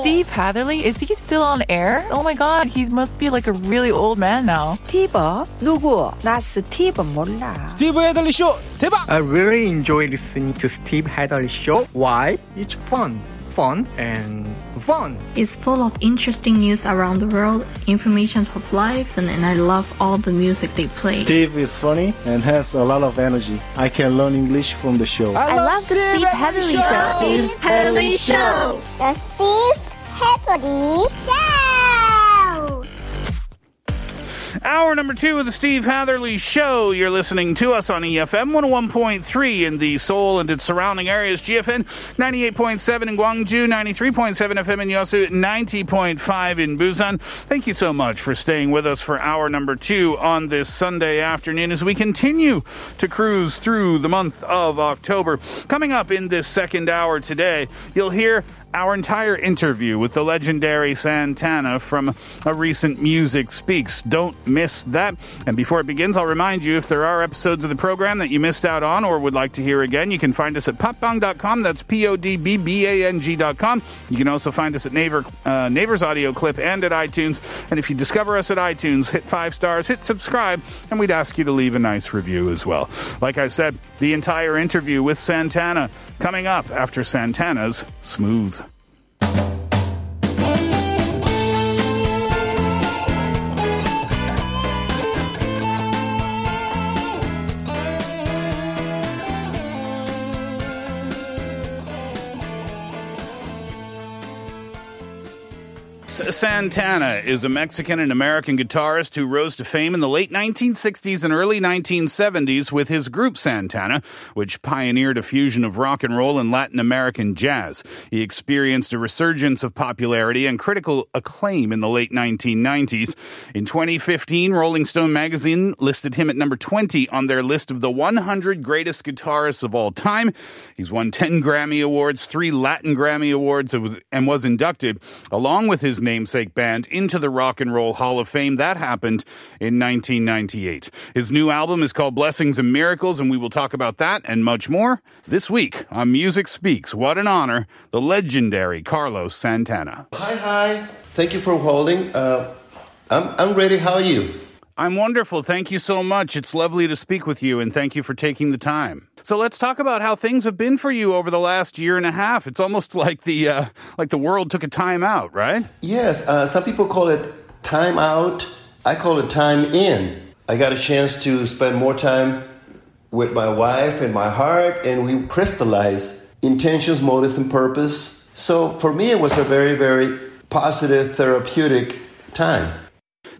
Steve Hatherley is he still on air? Oh my god, he must be like a really old man now. Steve, 누구? 나 스티브 몰라. 스티브 헤들리 대박! I really enjoy listening to Steve Hatherley show. Why? It's fun, fun, and fun. It's full of interesting news around the world, information of life, and, and I love all the music they play. Steve is funny and has a lot of energy. I can learn English from the show. I, love, love Steve. Hatherley show. Steve Hadley Show! The Steve Hatherley Show. Hour number two of the Steve Hatherley Show. You're listening to us on EFM 101.3 in the Seoul and its surrounding areas, GFN 98.7 in Gwangju, 93.7 FM in Yosu, 90.5 in Busan. Thank you so much for staying with us for hour number two on this Sunday afternoon as we continue to cruise through the month of October. Coming up in this second hour today, you'll hear our entire interview with the legendary Santana from a recent Music Speaks. Don't miss that. And before it begins, I'll remind you if there are episodes of the program that you missed out on or would like to hear again, you can find us at podbbang.com. That's P O D B B A N G.com. You can also find us at Naver, uh, Naver's Audio Clip and at iTunes. And if you discover us at iTunes, hit five stars, hit subscribe, and we'd ask you to leave a nice review as well. Like I said, the entire interview with Santana coming up after Santana's Smooth. Santana is a Mexican and American guitarist who rose to fame in the late 1960s and early 1970s with his group Santana, which pioneered a fusion of rock and roll and Latin American jazz. He experienced a resurgence of popularity and critical acclaim in the late 1990s. In 2015, Rolling Stone magazine listed him at number 20 on their list of the 100 greatest guitarists of all time. He's won 10 Grammy Awards, 3 Latin Grammy Awards, and was inducted, along with his namesake band, into the Rock and Roll Hall of Fame. That happened in 1998. His new album is called Blessings and Miracles, and we will talk about that and much more this week on Music Speaks. What an honor, the legendary Carlos Santana. Hi, hi. Thank you for holding. Uh, I'm, I'm ready. How are you? I'm wonderful. Thank you so much. It's lovely to speak with you, and thank you for taking the time. So let's talk about how things have been for you over the last year and a half. It's almost like the uh, like the world took a time out, right? Yes, uh, some people call it time out. I call it time in. I got a chance to spend more time with my wife and my heart, and we crystallized intentions, motives, and purpose. So for me, it was a very, very positive, therapeutic time.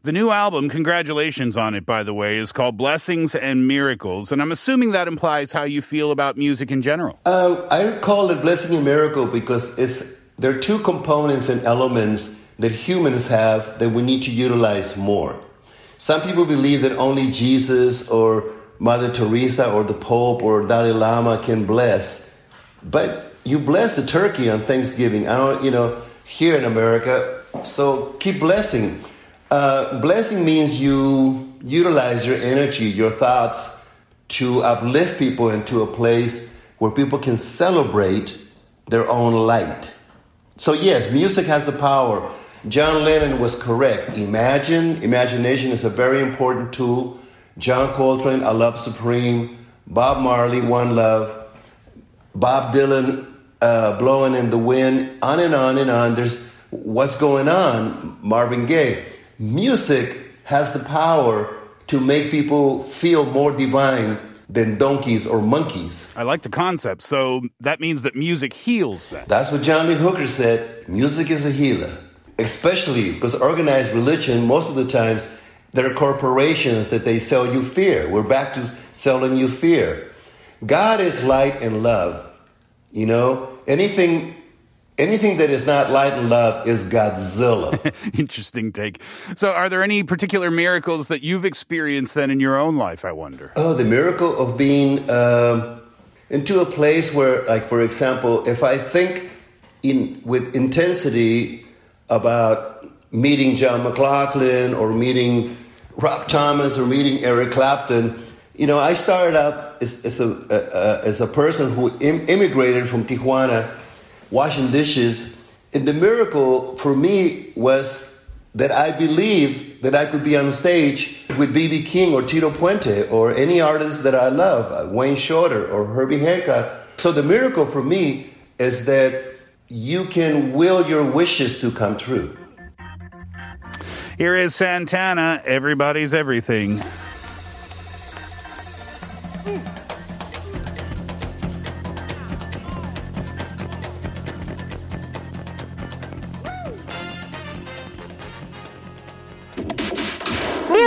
The new album, congratulations on it, by the way, is called Blessings and Miracles. And I'm assuming that implies how you feel about music in general. Uh, I call it blessing and miracle because it's there are two components and elements that humans have that we need to utilize more. Some people believe that only Jesus or Mother Teresa or the Pope or Dalai Lama can bless, but you bless the turkey on Thanksgiving. I don't, you know, here in America. So keep blessing. Uh, blessing means you utilize your energy, your thoughts to uplift people into a place where people can celebrate their own light. So, yes, music has the power. John Lennon was correct. Imagine, imagination is a very important tool. John Coltrane, A Love Supreme. Bob Marley, One Love. Bob Dylan, uh, Blowing in the Wind. On and on and on. There's what's going on. Marvin Gaye. Music has the power to make people feel more divine than donkeys or monkeys. I like the concept. So that means that music heals then. That's what John Lee Hooker said. Music is a healer. Especially because organized religion, most of the times, there are corporations that they sell you fear. We're back to selling you fear. God is light and love. You know, anything anything that is not light and love is Godzilla. Interesting take. So, are there any particular miracles that you've experienced then in your own life? I wonder. oh, the miracle of being um, into a place where, like, for example, if I think in with intensity about meeting John McLaughlin or meeting Rob Thomas or meeting Eric Clapton, you know, I started out as, as a uh, as a person who Im- immigrated from Tijuana, washing dishes, and the miracle for me was that I believed that I could be on stage with B.B. King or Tito Puente or any artist that I love, uh, Wayne Shorter or Herbie Hancock. So the miracle for me is that you can will your wishes to come true. Here is Santana. Everybody's everything.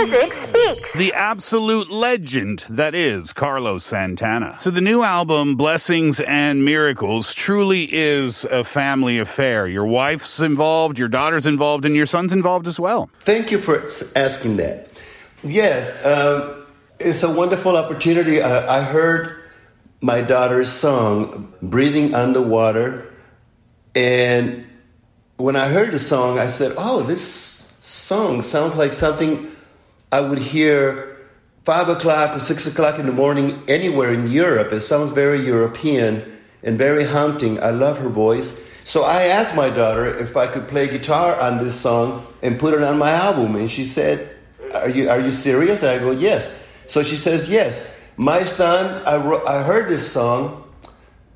Music speaks. The absolute legend that is Carlos Santana. So the new album, Blessings and Miracles, truly is a family affair. Your wife's involved, your daughter's involved, and your son's involved as well. Thank you for asking that. Yes, um, it's a wonderful opportunity. I, I heard my daughter's song, Breathing Underwater, and when I heard the song, I said, Oh, this song sounds like something I would hear five o'clock or six o'clock in the morning anywhere in Europe. It sounds very European and very haunting. I love her voice. So I asked my daughter if I could play guitar on this song and put it on my album, and she said, "Are you are you serious?" And I go, "Yes." So she says, "Yes." My son, I I heard this song,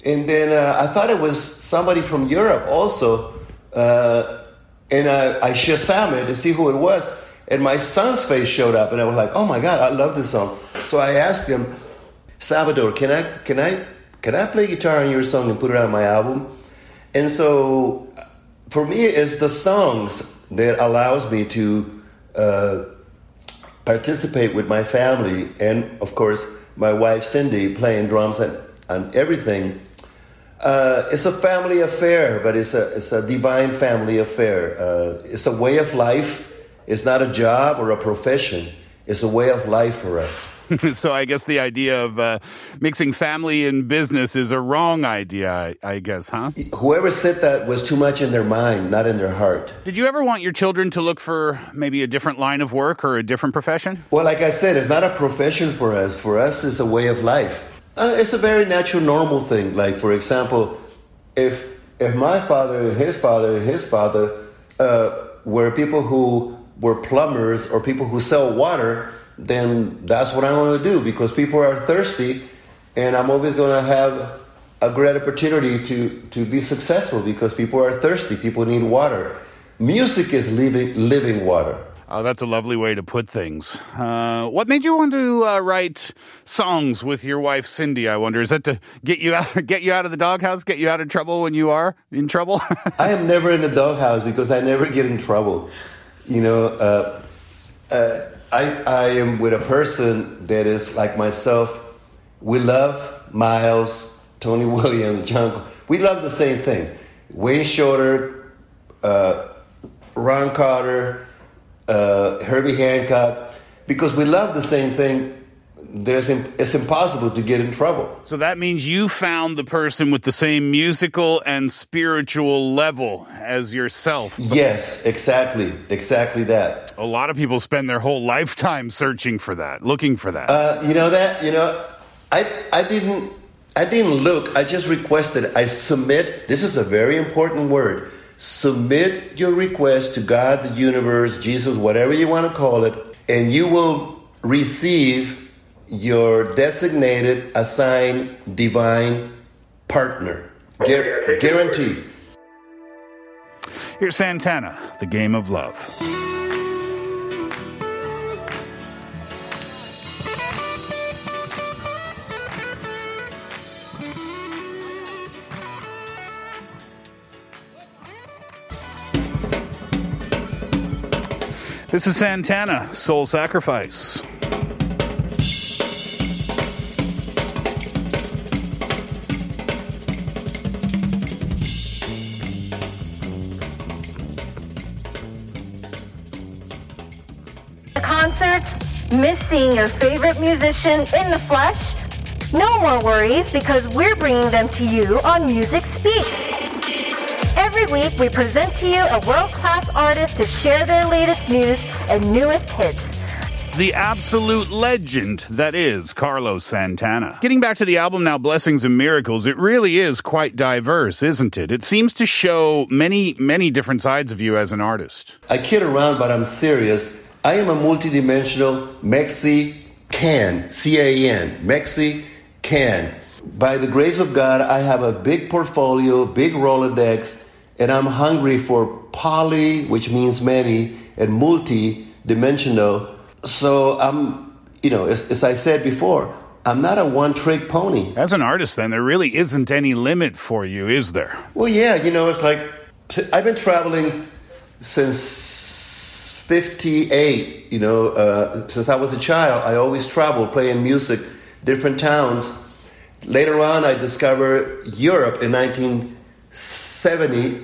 and then uh, I thought it was somebody from Europe also, uh, and I, I Shazam it to see who it was, and my son's face showed up, and I was like, "Oh my God, I love this song!" So I asked him, "Salvador, can I can I can I play guitar on your song and put it on my album?" And so, for me, it's the songs that allows me to uh, participate with my family, and of course, my wife Cindy playing drums and, and everything. Uh, it's a family affair, but it's a it's a divine family affair. Uh, it's a way of life. It's not a job or a profession. It's a way of life for us. so I guess the idea of uh, mixing family and business is a wrong idea, I, I guess, huh? Whoever said that was too much in their mind, not in their heart. Did you ever want your children to look for maybe a different line of work or a different profession? Well, like I said, it's not a profession for us. For us, it's a way of life. Uh, it's a very natural, normal thing. Like, for example, if if my father and his father and his father uh, were people who were plumbers or people who sell water, then that's what I want to do because people are thirsty, and I'm always going to have a great opportunity to to be successful because people are thirsty. People need water. Music is living living water. Oh, that's a lovely way to put things. Uh, what made you want to uh, write songs with your wife Cindy? I wonder. Is that to get you out, get you out of the doghouse, get you out of trouble when you are in trouble? I am never in the doghouse because I never get in trouble. You know, uh, uh, I I am with a person that is like myself. We love Miles, Tony Williams, John. We love the same thing. Wayne Shorter, uh, Ron Carter, uh, Herbie Hancock, because we love the same thing. There's it's impossible to get in trouble. so that means you found the person with the same musical and spiritual level as yourself. Yes, exactly, exactly that. A lot of people spend their whole lifetime searching for that, looking for that. Uh, you know that you know, I I didn't I didn't look. I just requested. I submit. This is a very important word. Submit your request to God, the universe, Jesus, whatever you want to call it, and you will receive your designated, assigned, divine partner. Guar- guaranteed. Here's Santana, The Game of Love. This is Santana, Soul Sacrifice. Seeing your favorite musician in the flesh? No more worries because we're bringing them to you on Music Speak. Every week, we present to you a world class artist to share their latest news and newest hits. The absolute legend that is Carlos Santana. Getting back to the album now, Blessings and Miracles, it really is quite diverse, isn't it? It seems to show many, many different sides of you as an artist. I kid around, but I'm serious. I am a multidimensional Mexi C A N, C A N, Mexi Can. By the grace of God, I have a big portfolio, big Rolodex, and I'm hungry for poly, which means many, and multi-dimensional. So I'm, you know, as, as I said before, I'm not a one-trick pony. As an artist, then, there really isn't any limit for you, is there? Well, yeah, you know, it's like I've been traveling since 58, you know, uh, since I was a child. I always traveled playing music, different towns. Later on, I discovered Europe in 1970,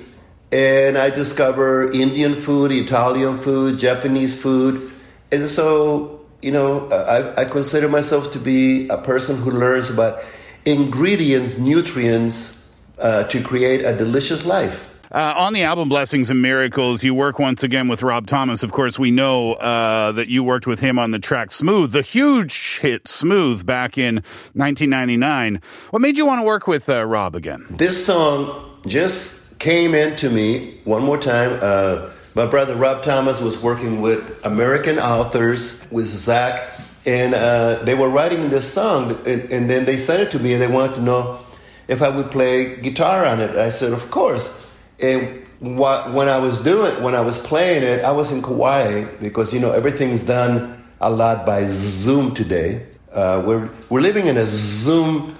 and I discovered Indian food, Italian food, Japanese food. And so, you know, I, I consider myself to be a person who learns about ingredients, nutrients uh, to create a delicious life. Uh, on the album Blessings and Miracles, you work once again with Rob Thomas. Of course, we know uh, that you worked with him on the track Smooth, the huge hit Smooth back in 1999. What made you want to work with uh, Rob again? This song just came into me one more time. Uh, my brother Rob Thomas was working with American authors, with Zach, and uh, they were writing this song, and, and then they sent it to me, and they wanted to know if I would play guitar on it. I said, of course. And what, when I was doing, when I was playing it, I was in Kauai because you know everything's done a lot by Zoom today. Uh, we're we're living in a Zoom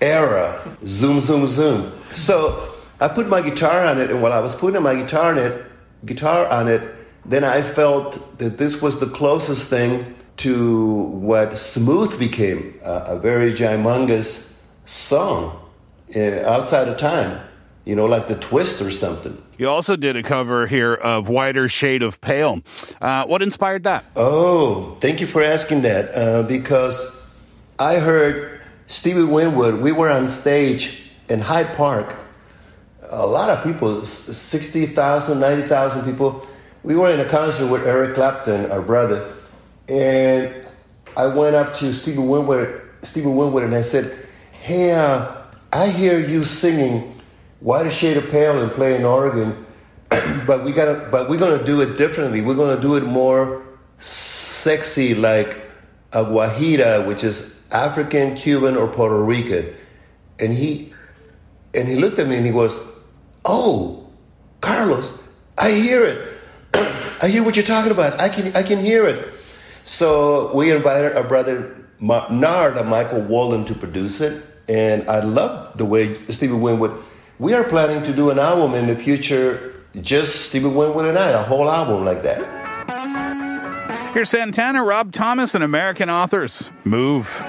era. Zoom, Zoom, Zoom. So I put my guitar on it, and while I was putting my guitar on it, guitar on it, then I felt that this was the closest thing to what Smooth became, uh, a very humongous song uh, outside of time you know, like the twist or something. You also did a cover here of Whiter Shade of Pale. Uh, what inspired that? Oh, thank you for asking that. Uh, because I heard Stevie Winwood, we were on stage in Hyde Park. A lot of people, 60,000, 90,000 people. We were in a concert with Eric Clapton, our brother. And I went up to Stevie Winwood, Stevie Winwood and I said, Hey, uh, I hear you singing whiter shade of pale and play in Oregon, but we gotta, but we're gonna do it differently. We're gonna do it more sexy, like a guajira, which is African, Cuban, or Puerto Rican. And he, and he looked at me and he goes, "Oh, Carlos, I hear it. I hear what you're talking about. I can, I can hear it." So we invited our brother Narada, Michael Walden, to produce it, and I love the way Stevie Winwood we are planning to do an album in the future, just Stevie Winwood and I, a whole album like that. Here's Santana, Rob Thomas, and American authors. Move.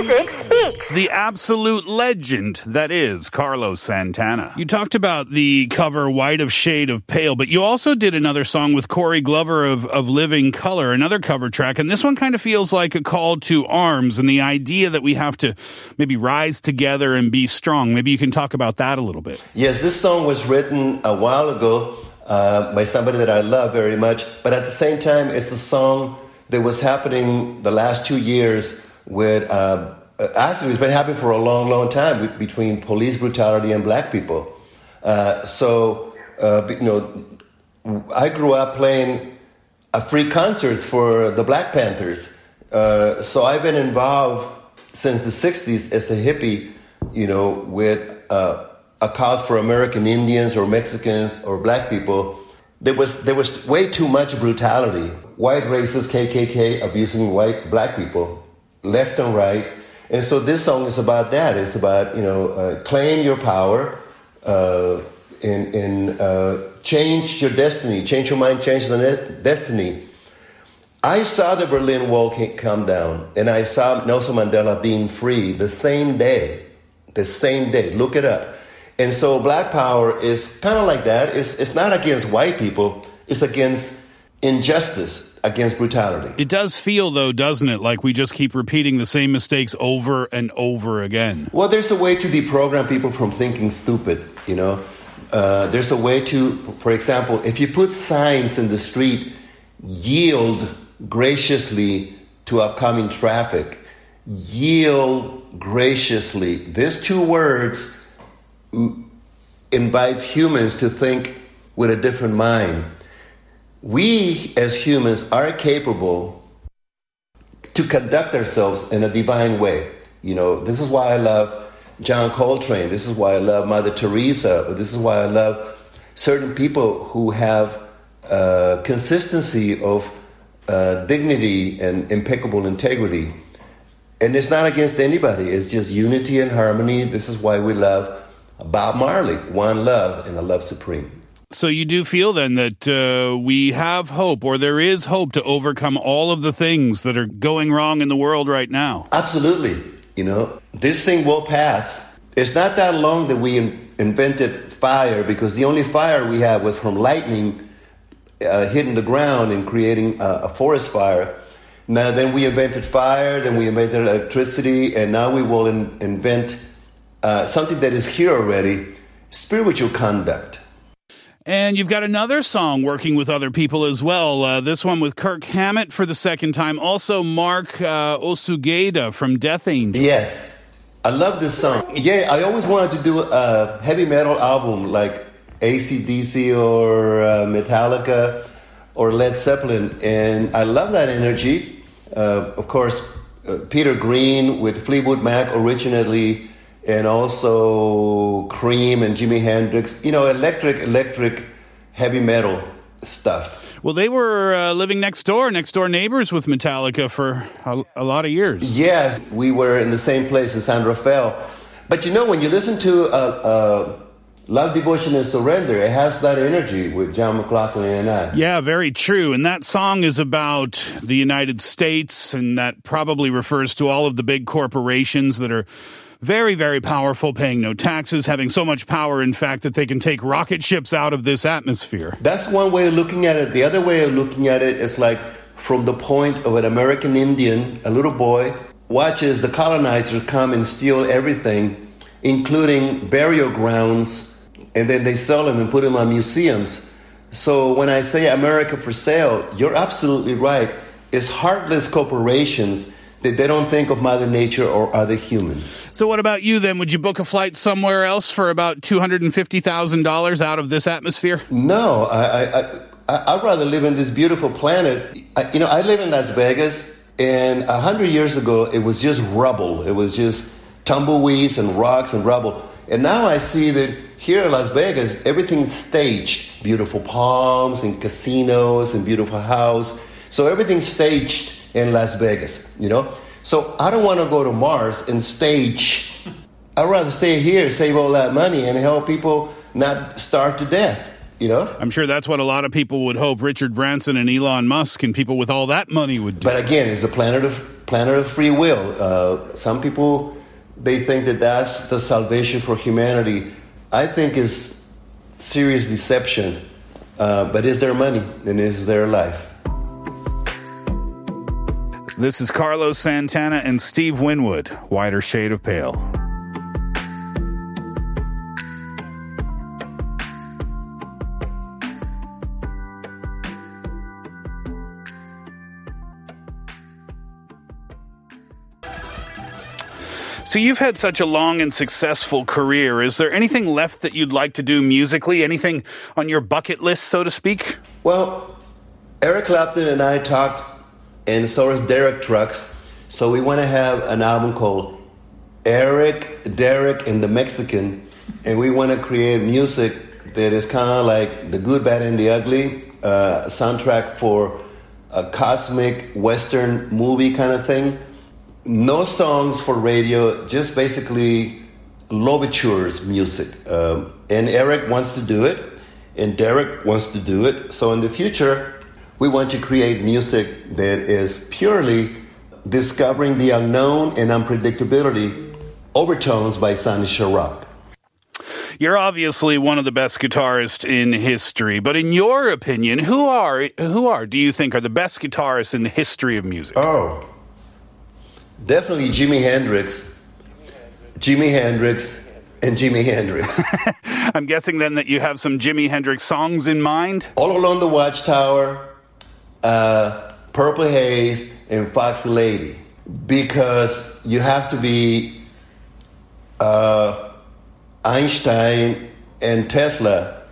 Music speaks. The absolute legend that is Carlos Santana. You talked about the cover White of Shade of Pale, but you also did another song with Corey Glover of, of Living Colour, another cover track. And this one kind of feels like a call to arms and the idea that we have to maybe rise together and be strong. Maybe you can talk about that a little bit. Yes, this song was written a while ago uh, by somebody that I love very much, but at the same time, it's a song that was happening the last two years with uh, actually it's been happening for a long, long time between police brutality and black people. Uh, so uh, you know, I grew up playing free concerts for the Black Panthers. Uh, so I've been involved since the '60s as a hippie, you know, with uh, a cause for American Indians or Mexicans or black people. There was there was way too much brutality. White racists, KKK abusing white black people left and right. And so this song is about that. It's about you know uh, claim your power, uh, and, uh, change your destiny, change your mind, change the destiny. I saw the Berlin Wall come down, and I saw Nelson Mandela being free the same day. The same day. Look it up. And so Black Power is kind of like that. It's, it's not against white people, it's against injustice, against brutality. It does feel, though, doesn't it, like we just keep repeating the same mistakes over and over again. Well, there's a way to deprogram people from thinking stupid, you know. Uh, there's a way to, for example, if you put signs in the street, yield graciously to upcoming traffic, yield graciously. These two words m- invites humans to think with a different mind. We as humans are capable to conduct ourselves in a divine way. You know, this is why I love John Coltrane. This is why I love Mother Teresa. This is why I love certain people who have uh, consistency of uh, dignity and impeccable integrity. And it's not against anybody. It's just unity and harmony. This is why we love Bob Marley, One Love and a Love Supreme. So you do feel then that uh, we have hope, or there is hope to overcome all of the things that are going wrong in the world right now. Absolutely. You know, this thing will pass. It's not that long that we in- invented fire because the only fire we had was from lightning uh, hitting the ground and creating a, a forest fire. Now, then we invented fire, then we invented electricity, and now we will in- invent uh, something that is here already spiritual conduct. And you've got another song working with other people as well. Uh, this one with Kirk Hammett for the second time. Also, Mark uh, Osegueda from Death Angel. Yes. I love this song. Yeah, I always wanted to do a heavy metal album like ACDC or uh, Metallica or Led Zeppelin, and I love that energy. Uh, of course, uh, Peter Green with Fleetwood Mac originally, and also Cream and Jimi Hendrix. You know, electric, electric, heavy metal stuff. Well, they were uh, living next door, next door neighbors with Metallica for a, a lot of years. Yes, we were in the same place in San Rafael. But you know, when you listen to uh, uh, Love, Devotion, and Surrender, it has that energy with John McLaughlin and I. Yeah, very true. And that song is about the United States, and that probably refers to all of the big corporations that are very, very powerful, paying no taxes, having so much power, in fact, that they can take rocket ships out of this atmosphere. That's one way of looking at it. The other way of looking at it is like from the point of an American Indian, a little boy, watches the colonizers come and steal everything, including burial grounds, and then they sell them and put them on museums. So when I say America for sale, you're absolutely right. It's heartless corporations that they don't think of Mother Nature or other humans. So, what about you then? Would you book a flight somewhere else for about $250,000 out of this atmosphere? No, I, I, I, I'd rather live in this beautiful planet. I, you know, I live in Las Vegas, and a hundred years ago, it was just rubble. It was just tumbleweeds and rocks and rubble. And now I see that here in Las Vegas, everything's staged. Beautiful palms and casinos and beautiful house. So everything's staged in Las Vegas, you know? So I don't want to go to Mars and stage. I'd rather stay here, save all that money, and help people not starve to death. You know? I'm sure that's what a lot of people would hope Richard Branson and Elon Musk and people with all that money would do. But again, it's the planet of planet of free will. Uh, some people they think that that's the salvation for humanity. I think is serious deception. Uh, but is their money and is their life? This is Carlos Santana and Steve Winwood, Whiter Shade of Pale. So you've had such a long and successful career. Is there anything left that you'd like to do musically? Anything on your bucket list, so to speak? Well, Eric Clapton and I talked, and so is Derek Trucks. So we want to have an album called Eric, Derek, and the Mexican, and we want to create music that is kind of like the good, bad, and the ugly uh, soundtrack for a cosmic Western movie kind of thing. No songs for radio, just basically Louverture's music. Um, and Eric wants to do it, and Derek wants to do it. So in the future, We want to create music that is purely discovering the unknown and unpredictability overtones by Sonny Sharrock. You're obviously one of the best guitarists in history, but in your opinion, who are who are do you think are the best guitarists in the history of music? Oh, definitely Jimi Hendrix, Jimi Hendrix, and Jimi Hendrix. I'm guessing then that you have some Jimi Hendrix songs in mind. All Along the Watchtower, uh, Purple Haze, and Foxy Lady, because you have to be uh, Einstein and Tesla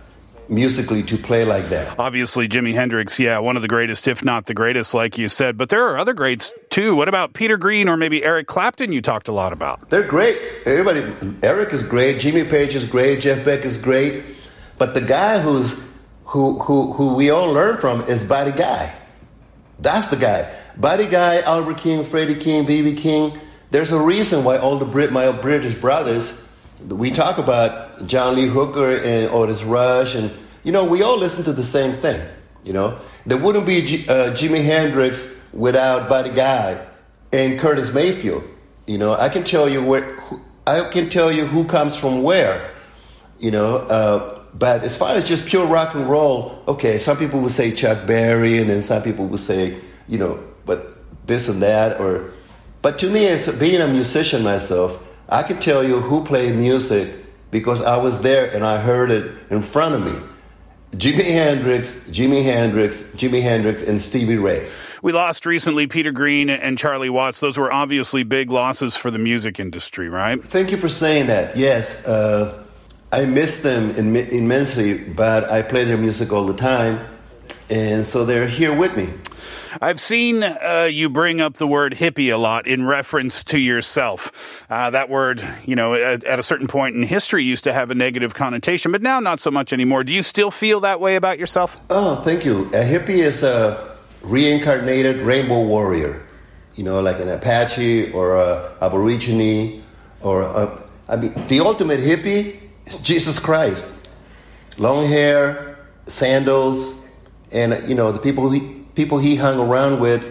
musically to play like that. Obviously, Jimi Hendrix, yeah, one of the greatest, if not the greatest, like you said. But there are other greats too. What about Peter Green or maybe Eric Clapton? You talked a lot about. They're great. Everybody, Eric is great. Jimmy Page is great. Jeff Beck is great. But the guy who's who who who we all learn from is Buddy Guy. That's the guy. Buddy Guy, Albert King, Freddie King, B.B. King. There's a reason why all the Brit, my British brothers, we talk about John Lee Hooker and Otis Rush, and you know we all listen to the same thing. You know there wouldn't be G, uh, Jimi Hendrix without Buddy Guy and Curtis Mayfield. You know I can tell you where who, I can tell you who comes from where. You know, uh, but as far as just pure rock and roll, okay, some people would say Chuck Berry, and then some people would say, you know, but this and that, or. But to me, as being a musician myself, I can tell you who played music because I was there and I heard it in front of me. Jimi Hendrix, Jimi Hendrix, Jimi Hendrix, and Stevie Ray. We lost recently Peter Green and Charlie Watts. Those were obviously big losses for the music industry, right? Thank you for saying that. Yes, uh, I miss them Im- immensely, but I play their music all the time, and so they're here with me. I've seen uh, you bring up the word hippie a lot in reference to yourself. Uh, that word, you know, at, at, a certain point in history used to have a negative connotation, but now not so much anymore. Do you still feel that way about yourself? Oh, thank you. A hippie is a reincarnated rainbow warrior, you know, like an Apache or a Aborigine or a, I mean, the ultimate hippie is Jesus Christ. Long hair, sandals, and, you know, the people who people he hung around with,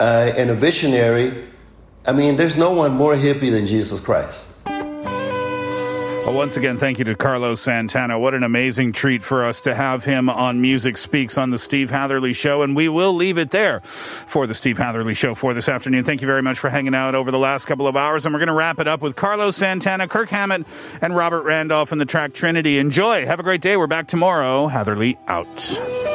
uh, and a visionary. I mean, there's no one more hippie than Jesus Christ. Well, once again, thank you to Carlos Santana. What an amazing treat for us to have him on Music Speaks on the Steve Hatherley Show. And we will leave it there for the Steve Hatherley Show for this afternoon. Thank you very much for hanging out over the last couple of hours. And we're going to wrap it up with Carlos Santana, Kirk Hammett, and Robert Randolph in the track Trinity. Enjoy. Have a great day. We're back tomorrow. Hatherley out.